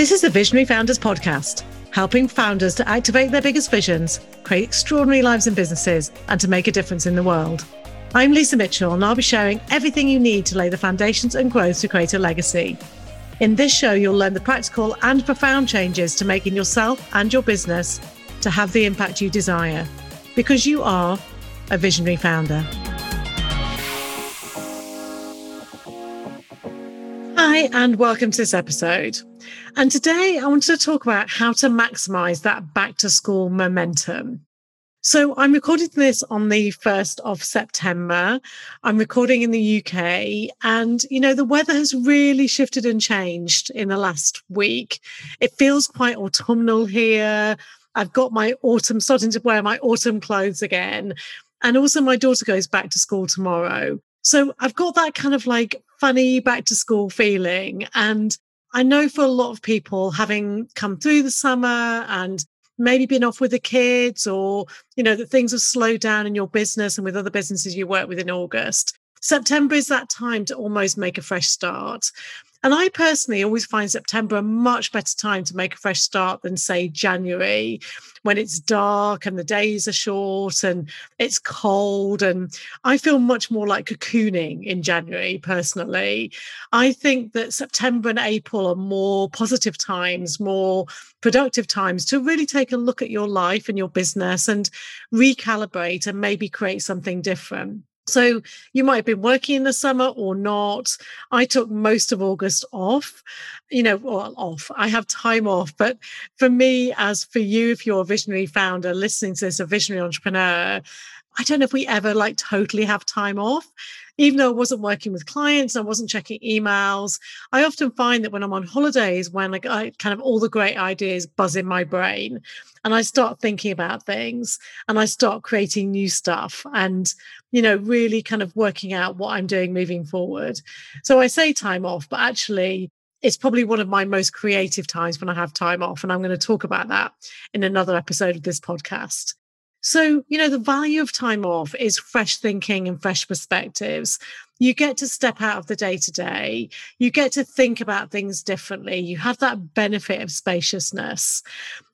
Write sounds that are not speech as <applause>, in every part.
This is the Visionary Founders Podcast, helping founders to activate their biggest visions, create extraordinary lives and businesses, and to make a difference in the world. I'm Lisa Mitchell, and I'll be sharing everything you need to lay the foundations and growth to create a legacy. In this show, you'll learn the practical and profound changes to making yourself and your business to have the impact you desire, because you are a visionary founder. Hi, and welcome to this episode. And today I wanted to talk about how to maximize that back to school momentum. So I'm recording this on the 1st of September. I'm recording in the UK and, you know, the weather has really shifted and changed in the last week. It feels quite autumnal here. I've got my autumn, starting to wear my autumn clothes again. And also my daughter goes back to school tomorrow. So I've got that kind of like funny back to school feeling. And I know for a lot of people, having come through the summer and maybe been off with the kids, or, you know, that things have slowed down in your business and with other businesses you work with in August, September is that time to almost make a fresh start. And I personally always find September a much better time to make a fresh start than, say, January, when it's dark and the days are short and it's cold. And I feel much more like cocooning in January, personally. I think that September and April are more positive times, more productive times to really take a look at your life and your business and recalibrate and maybe create something different. So you might have been working in the summer or not. I took most of August off, you know, well, off. I have time off. But for me, as for you, if you're a visionary founder listening to this, a visionary entrepreneur, I don't know if we ever like totally have time off even though I wasn't working with clients, I wasn't checking emails. I often find that when I'm on holidays, when like I kind of all the great ideas buzz in my brain and I start thinking about things and I start creating new stuff and, you know, really kind of working out what I'm doing moving forward. So I say time off, but actually, it's probably one of my most creative times when I have time off. And I'm going to talk about that in another episode of this podcast. So, you know, the value of time off is fresh thinking and fresh perspectives. You get to step out of the day to day. You get to think about things differently. You have that benefit of spaciousness.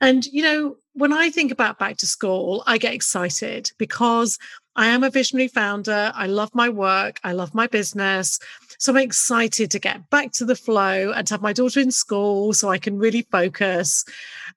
And, you know, when I think about back to school, I get excited because I am a visionary founder. I love my work. I love my business. So I'm excited to get back to the flow and to have my daughter in school so I can really focus.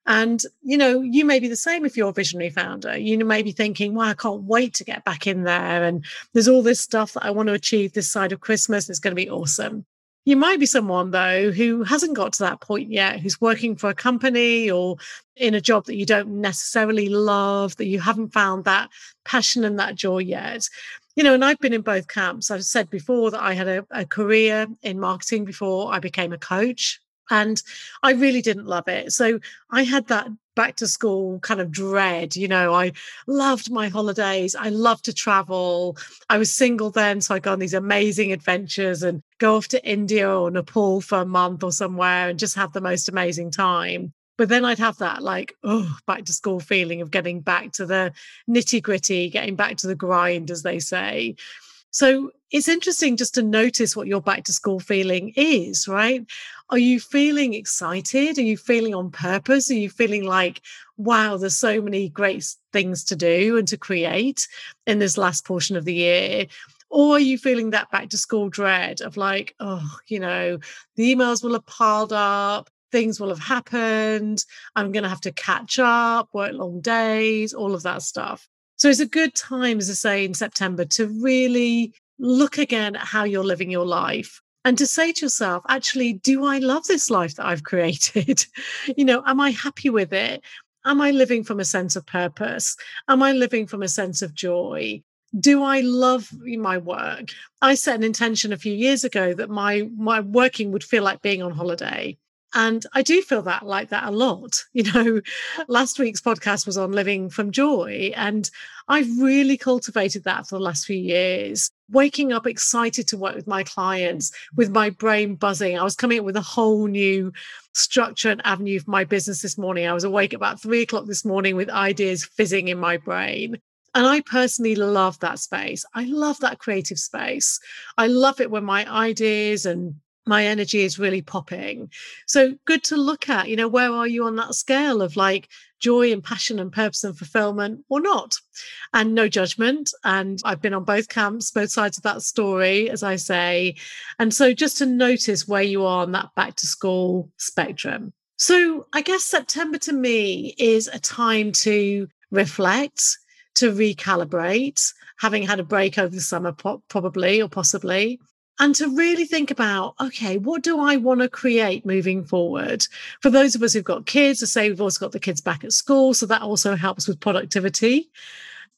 And, you know, you may be the same if you're a visionary founder. You may be thinking, wow, I can't wait to get back in there. And there's all this stuff that I want to achieve this side of Christmas. It's going to be awesome. You might be someone, though, who hasn't got to that point yet, who's working for a company or in a job that you don't necessarily love, that you haven't found that passion and that joy yet you know, and I've been in both camps. I've said before that I had a, a career in marketing before I became a coach. And I really didn't love it. So I had that back to school kind of dread. You know, I loved my holidays. I loved to travel. I was single then. So I go on these amazing adventures and go off to India or Nepal for a month or somewhere and just have the most amazing time. But then I'd have that like, oh, back to school feeling of getting back to the nitty gritty, getting back to the grind, as they say. So it's interesting just to notice what your back to school feeling is, right? Are you feeling excited? Are you feeling on purpose? Are you feeling like, wow, there's so many great things to do and to create in this last portion of the year? Or are you feeling that back to school dread of like, oh, you know, the emails will have piled up, things will have happened. I'm going to have to catch up, work long days, all of that stuff. So it's a good time, as I say, in September to really look again at how you're living your life and to say to yourself, actually, do I love this life that I've <laughs> created? you know, am I happy with it? Am I living from a sense of purpose? Am I living from a sense of joy? do I love my work? I set an intention a few years ago that my my working would feel like being on holiday. And I do feel that like that a lot. <laughs> You know, last week's podcast was on living from joy. And I've really cultivated that for the last few years. Waking up excited to work with my clients, with my brain buzzing. I was coming up with a whole new structure and avenue for my business this morning. I was awake about three o'clock this morning with ideas fizzing in my brain. And I personally love that space. I love that creative space. I love it when my ideas and my energy is really popping. So good to look at, you know, where are you on that scale of like joy and passion and purpose and fulfillment or not? And no judgment. And I've been on both camps, both sides of that story, as I say. And so just to notice where you are on that back to school spectrum. So I guess September to me is a time to reflect, to recalibrate, having had a break over the summer, probably or possibly, and to really think about okay what do i want to create moving forward? For those of us who've got kids I say we've also got the kids back at school so that also helps with productivity.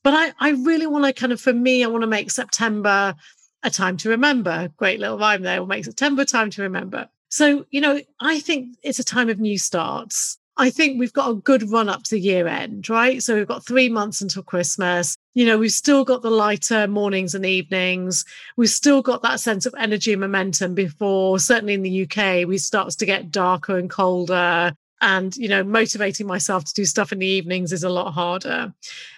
But i i really want to kind of for me i want to make september a time to remember. Great little rhyme there. We'll make september time to remember. So you know i think it's a time of new starts I think we've got a good run up to the year end, right? So we've got three months until Christmas. You know, we've still got the lighter mornings and evenings. We've still got that sense of energy and momentum before, certainly in the UK, we starts to get darker and colder. And, you know, motivating myself to do stuff in the evenings is a lot harder.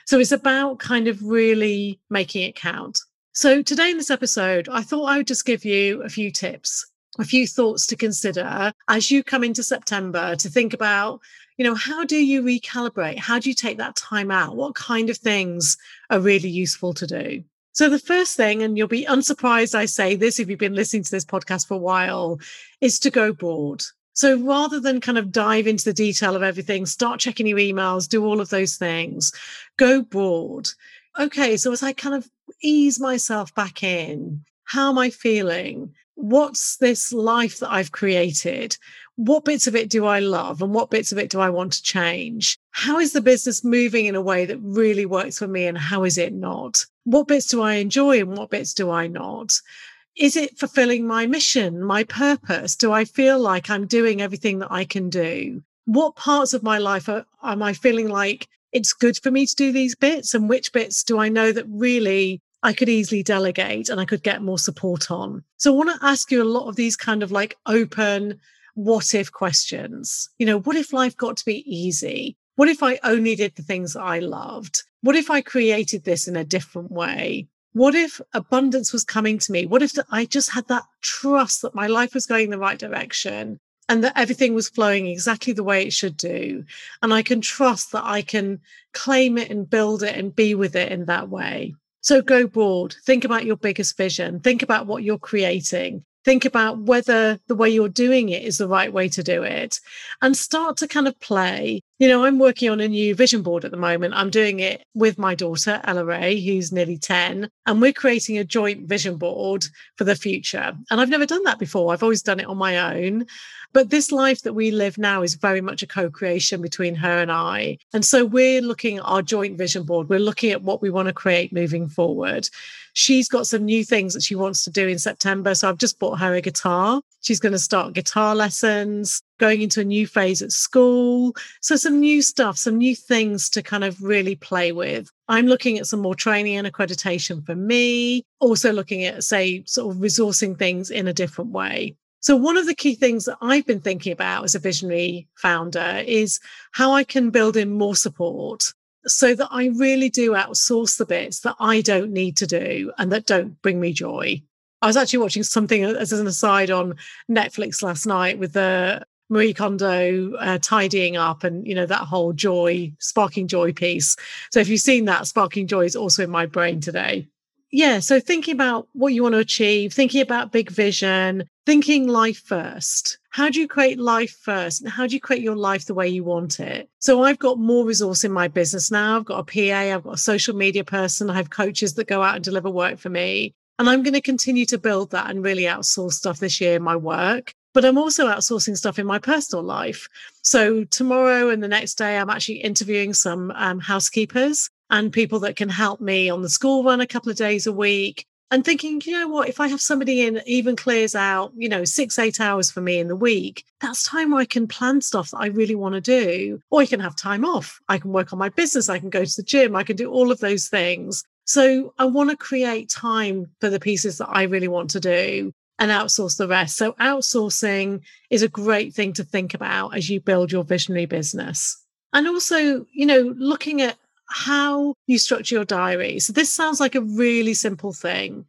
So it's about kind of really making it count. So today in this episode, I thought I would just give you a few tips a few thoughts to consider as you come into September to think about, you know, how do you recalibrate? How do you take that time out? What kind of things are really useful to do? So, the first thing, and you'll be unsurprised I say this if you've been listening to this podcast for a while, is to go broad. So rather than kind of dive into the detail of everything, start checking your emails, do all of those things, go broad. Okay, so as I kind of ease myself back in, how am I feeling? What's this life that I've created? What bits of it do I love and what bits of it do I want to change? How is the business moving in a way that really works for me and how is it not? What bits do I enjoy and what bits do I not? Is it fulfilling my mission, my purpose? Do I feel like I'm doing everything that I can do? What parts of my life are, am I feeling like it's good for me to do these bits? And which bits do I know that really I could easily delegate and I could get more support on. So I want to ask you a lot of these kind of like open what if questions. You know, what if life got to be easy? What if I only did the things that I loved? What if I created this in a different way? What if abundance was coming to me? What if I just had that trust that my life was going the right direction and that everything was flowing exactly the way it should do? And I can trust that I can claim it and build it and be with it in that way. So go broad, think about your biggest vision, think about what you're creating, think about whether the way you're doing it is the right way to do it, and start to kind of play. You know, I'm working on a new vision board at the moment. I'm doing it with my daughter, Ella Ray, who's nearly 10, and we're creating a joint vision board for the future. And I've never done that before, I've always done it on my own. But this life that we live now is very much a co creation between her and I. And so we're looking at our joint vision board. We're looking at what we want to create moving forward. She's got some new things that she wants to do in September. So I've just bought her a guitar. She's going to start guitar lessons, going into a new phase at school. So some new stuff, some new things to kind of really play with. I'm looking at some more training and accreditation for me, also looking at, say, sort of resourcing things in a different way. So, one of the key things that I've been thinking about as a visionary founder is how I can build in more support so that I really do outsource the bits that I don't need to do and that don't bring me joy. I was actually watching something as an aside on Netflix last night with the Marie Kondo uh, tidying up and you know that whole joy, sparking joy piece. So if you've seen that, sparking joy is also in my brain today yeah, so thinking about what you want to achieve, thinking about big vision, thinking life first. How do you create life first? And how do you create your life the way you want it? So I've got more resource in my business now. I've got a PA, I've got a social media person, I have coaches that go out and deliver work for me. And I'm going to continue to build that and really outsource stuff this year in my work. But I'm also outsourcing stuff in my personal life. So tomorrow and the next day, I'm actually interviewing some um, housekeepers and people that can help me on the school run a couple of days a week and thinking, you know what, if I have somebody in even clears out, you know, six, eight hours for me in the week, that's time where I can plan stuff that I really want to do. Or I can have time off. I can work on my business. I can go to the gym. I can do all of those things. So I want to create time for the pieces that I really want to do and outsource the rest. So outsourcing is a great thing to think about as you build your visionary business. And also, you know, looking at how you structure your diary. So this sounds like a really simple thing,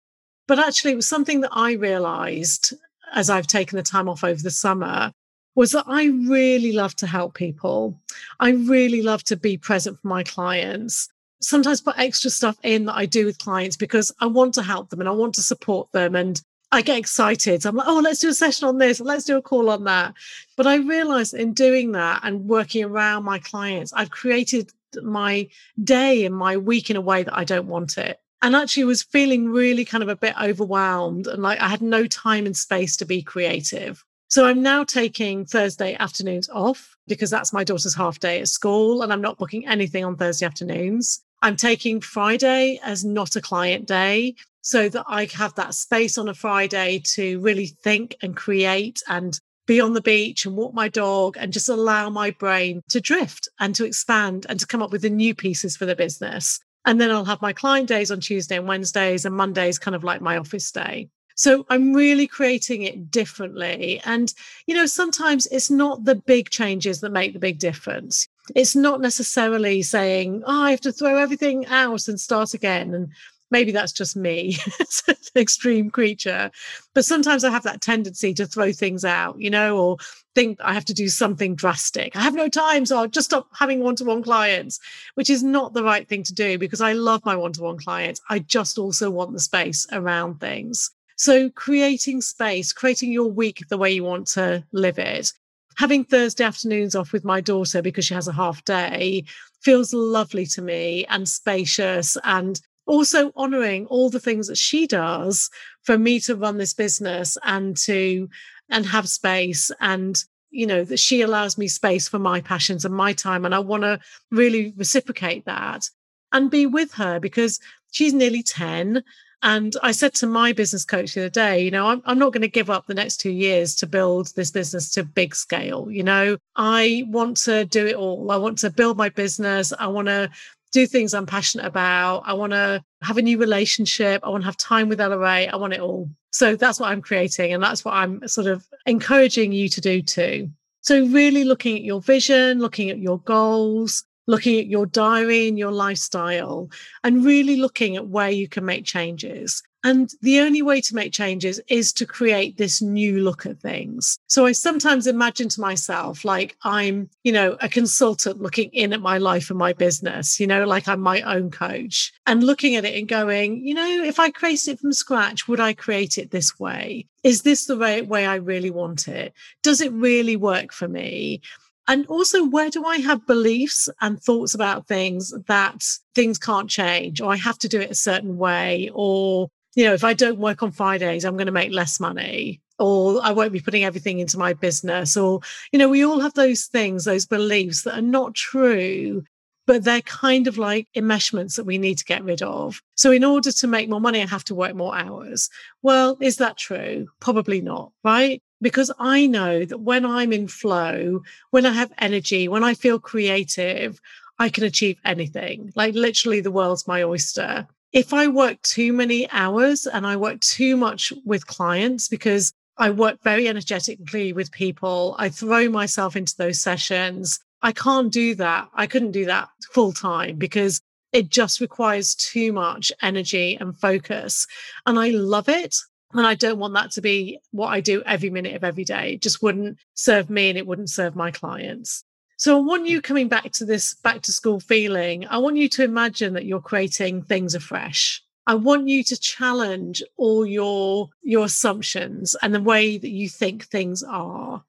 but actually it was something that I realized as I've taken the time off over the summer was that I really love to help people. I really love to be present for my clients. Sometimes put extra stuff in that I do with clients because I want to help them and I want to support them. And I get excited. I'm like, oh, let's do a session on this, let's do a call on that. But I realized in doing that and working around my clients, I've created my day and my week in a way that I don't want it. And actually was feeling really kind of a bit overwhelmed and like I had no time and space to be creative. So I'm now taking Thursday afternoons off because that's my daughter's half day at school and I'm not booking anything on Thursday afternoons. I'm taking Friday as not a client day so that I have that space on a Friday to really think and create and be on the beach and walk my dog and just allow my brain to drift and to expand and to come up with the new pieces for the business. And then I'll have my client days on Tuesday and Wednesdays, and Mondays kind of like my office day. So I'm really creating it differently. And, you know, sometimes it's not the big changes that make the big difference. It's not necessarily saying, oh, I have to throw everything out and start again. And maybe that's just me, <laughs> it's an extreme creature. But sometimes I have that tendency to throw things out, you know, or think I have to do something drastic. I have no time, so I'll just stop having one to one clients, which is not the right thing to do because I love my one to one clients. I just also want the space around things. So creating space, creating your week the way you want to live it. Having Thursday afternoons off with my daughter because she has a half day feels lovely to me and spacious and also honoring all the things that she does for me to run this business and to and have space and you know that she allows me space for my passions and my time and i want to really reciprocate that and be with her because she's nearly 10 and I said to my business coach the other day, you know, I'm, I'm not going to give up the next two years to build this business to big scale. You know, I want to do it all. I want to build my business. I want to do things I'm passionate about. I want to have a new relationship. I want to have time with Ella Ray. I want it all. So that's what I'm creating. And that's what I'm sort of encouraging you to do too. So, really looking at your vision, looking at your goals, looking at your diary and your lifestyle and really looking at where you can make changes. And the only way to make changes is to create this new look at things. So I sometimes imagine to myself like I'm, you know, a consultant looking in at my life and my business, you know, like I'm my own coach and looking at it and going, you know, if I create it from scratch, would I create it this way? Is this the way, way I really want it? Does it really work for me? And also, where do I have beliefs and thoughts about things that things can't change, or I have to do it a certain way, or, you know, if I don't work on Fridays, I'm going to make less money, or I won't be putting everything into my business, or, you know, we all have those things, those beliefs that are not true. But they're kind of like enmeshments that we need to get rid of. So, in order to make more money, I have to work more hours. Well, is that true? Probably not, right? because I know that when I'm in flow, when I have energy, when I feel creative, I can achieve anything. Like literally, the world's my oyster. If I work too many hours and I work too much with clients because I work very energetically with people, I throw myself into those sessions. I can't do that. I couldn't do that full time because it just requires too much energy and focus. And I love it. And I don't want that to be what I do every minute of every day. It just wouldn't serve me and it wouldn't serve my clients. So I want you coming back to this back to school feeling. I want you to imagine that you're creating things afresh. I want you to challenge all your your assumptions and the way that you think things are.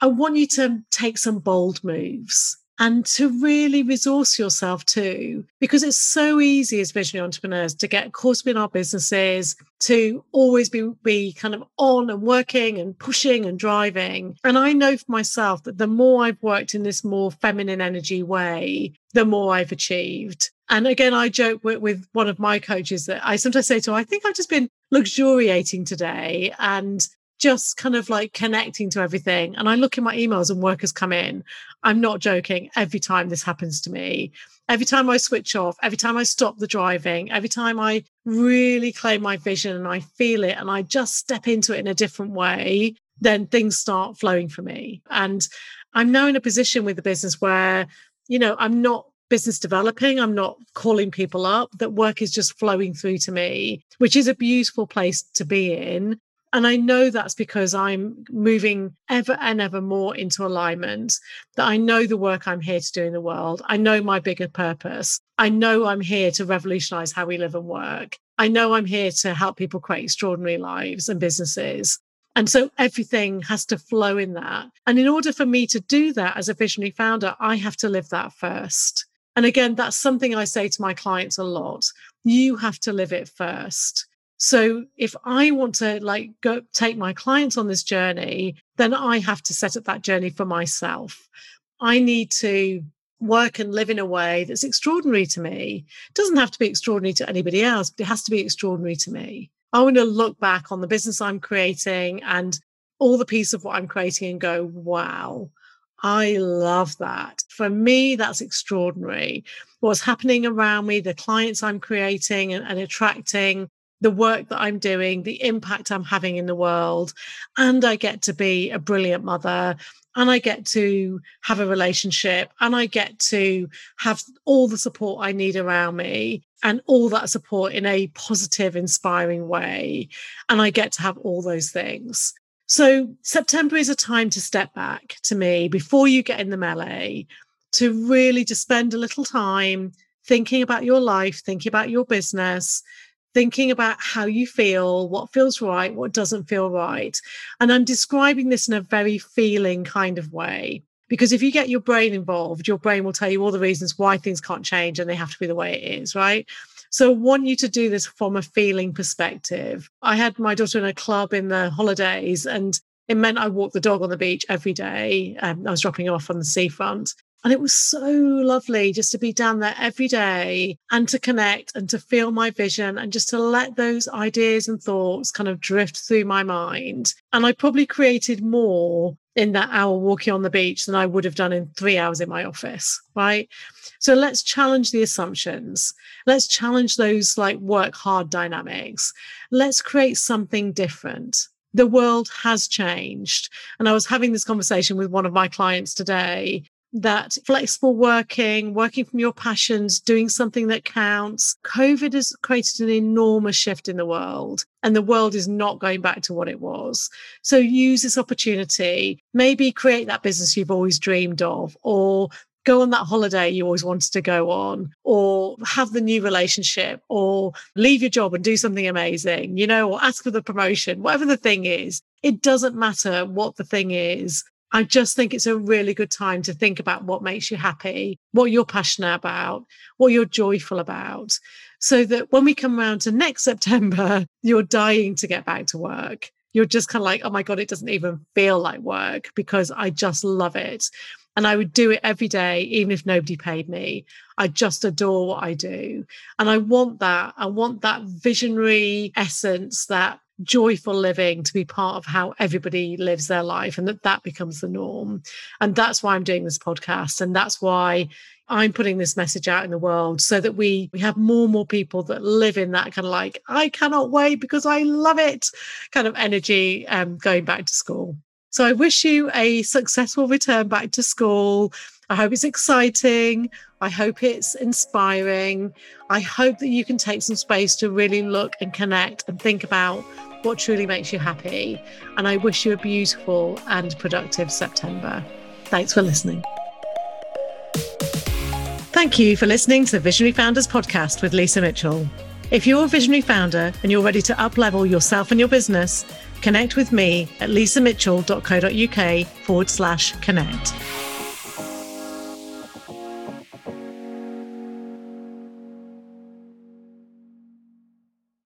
I want you to take some bold moves and to really resource yourself too, because it's so easy as visionary entrepreneurs to get caught up in our businesses, to always be, be kind of on and working and pushing and driving. And I know for myself that the more I've worked in this more feminine energy way, the more I've achieved. And again, I joke with, with one of my coaches that I sometimes say to her, I think I've just been luxuriating today and just kind of like connecting to everything. And I look in my emails and work has come in. I'm not joking. Every time this happens to me, every time I switch off, every time I stop the driving, every time I really claim my vision and I feel it and I just step into it in a different way, then things start flowing for me. And I'm now in a position with the business where, you know, I'm not business developing. I'm not calling people up. That work is just flowing through to me, which is a beautiful place to be in And I know that's because I'm moving ever and ever more into alignment, that I know the work I'm here to do in the world. I know my bigger purpose. I know I'm here to revolutionize how we live and work. I know I'm here to help people create extraordinary lives and businesses. And so everything has to flow in that. And in order for me to do that as a visionary founder, I have to live that first. And again, that's something I say to my clients a lot. You have to live it first. So if I want to like go take my clients on this journey, then I have to set up that journey for myself. I need to work and live in a way that's extraordinary to me. It doesn't have to be extraordinary to anybody else, but it has to be extraordinary to me. I want to look back on the business I'm creating and all the piece of what I'm creating and go, wow, I love that. For me, that's extraordinary. What's happening around me, the clients I'm creating and, and attracting, the work that I'm doing, the impact I'm having in the world. And I get to be a brilliant mother and I get to have a relationship and I get to have all the support I need around me and all that support in a positive, inspiring way. And I get to have all those things. So September is a time to step back to me before you get in the melee to really just spend a little time thinking about your life, thinking about your business, thinking about how you feel, what feels right, what doesn't feel right. And I'm describing this in a very feeling kind of way. Because if you get your brain involved, your brain will tell you all the reasons why things can't change and they have to be the way it is, right? So I want you to do this from a feeling perspective. I had my daughter in a club in the holidays and it meant I walked the dog on the beach every day. Um, I was dropping her off on the seafront. And it was so lovely just to be down there every day and to connect and to feel my vision and just to let those ideas and thoughts kind of drift through my mind. And I probably created more in that hour walking on the beach than I would have done in three hours in my office, right? So let's challenge the assumptions. Let's challenge those like work hard dynamics. Let's create something different the world has changed. And I was having this conversation with one of my clients today that flexible working, working from your passions, doing something that counts. COVID has created an enormous shift in the world, and the world is not going back to what it was. So use this opportunity, maybe create that business you've always dreamed of, or go on that holiday you always wanted to go on, or have the new relationship, or leave your job and do something amazing, you know, or ask for the promotion, whatever the thing is. It doesn't matter what the thing is. I just think it's a really good time to think about what makes you happy, what you're passionate about, what you're joyful about, so that when we come around to next September, <laughs> you're dying to get back to work. You're just kind of like, oh my God, it doesn't even feel like work because I just love it. And I would do it every day, even if nobody paid me. I just adore what I do. And I want that. I want that visionary essence, that joyful living to be part of how everybody lives their life and that that becomes the norm and that's why i'm doing this podcast and that's why i'm putting this message out in the world so that we we have more and more people that live in that kind of like i cannot wait because i love it kind of energy um, going back to school so i wish you a successful return back to school I hope it's exciting. I hope it's inspiring. I hope that you can take some space to really look and connect and think about what truly makes you happy. And I wish you a beautiful and productive September. Thanks for listening. Thank you for listening to the Visionary Founders Podcast with Lisa Mitchell. If you're a visionary founder and you're ready to uplevel yourself and your business, connect with me at lisamitchell.co.uk forward slash connect.